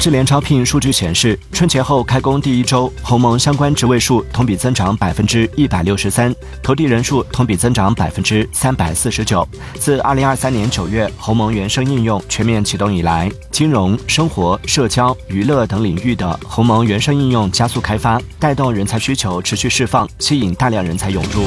智联招聘数据显示春节后开工第一周鸿蒙相关职位数同比增长百分之一百六十三投递人数同比增长百分之三百四十九。自二零二三年九月鸿蒙原生应用全面启动以来金融生活社交娱乐等领域的鸿蒙原生应用加速开发带动人才需求持续释放吸引大量人才涌入。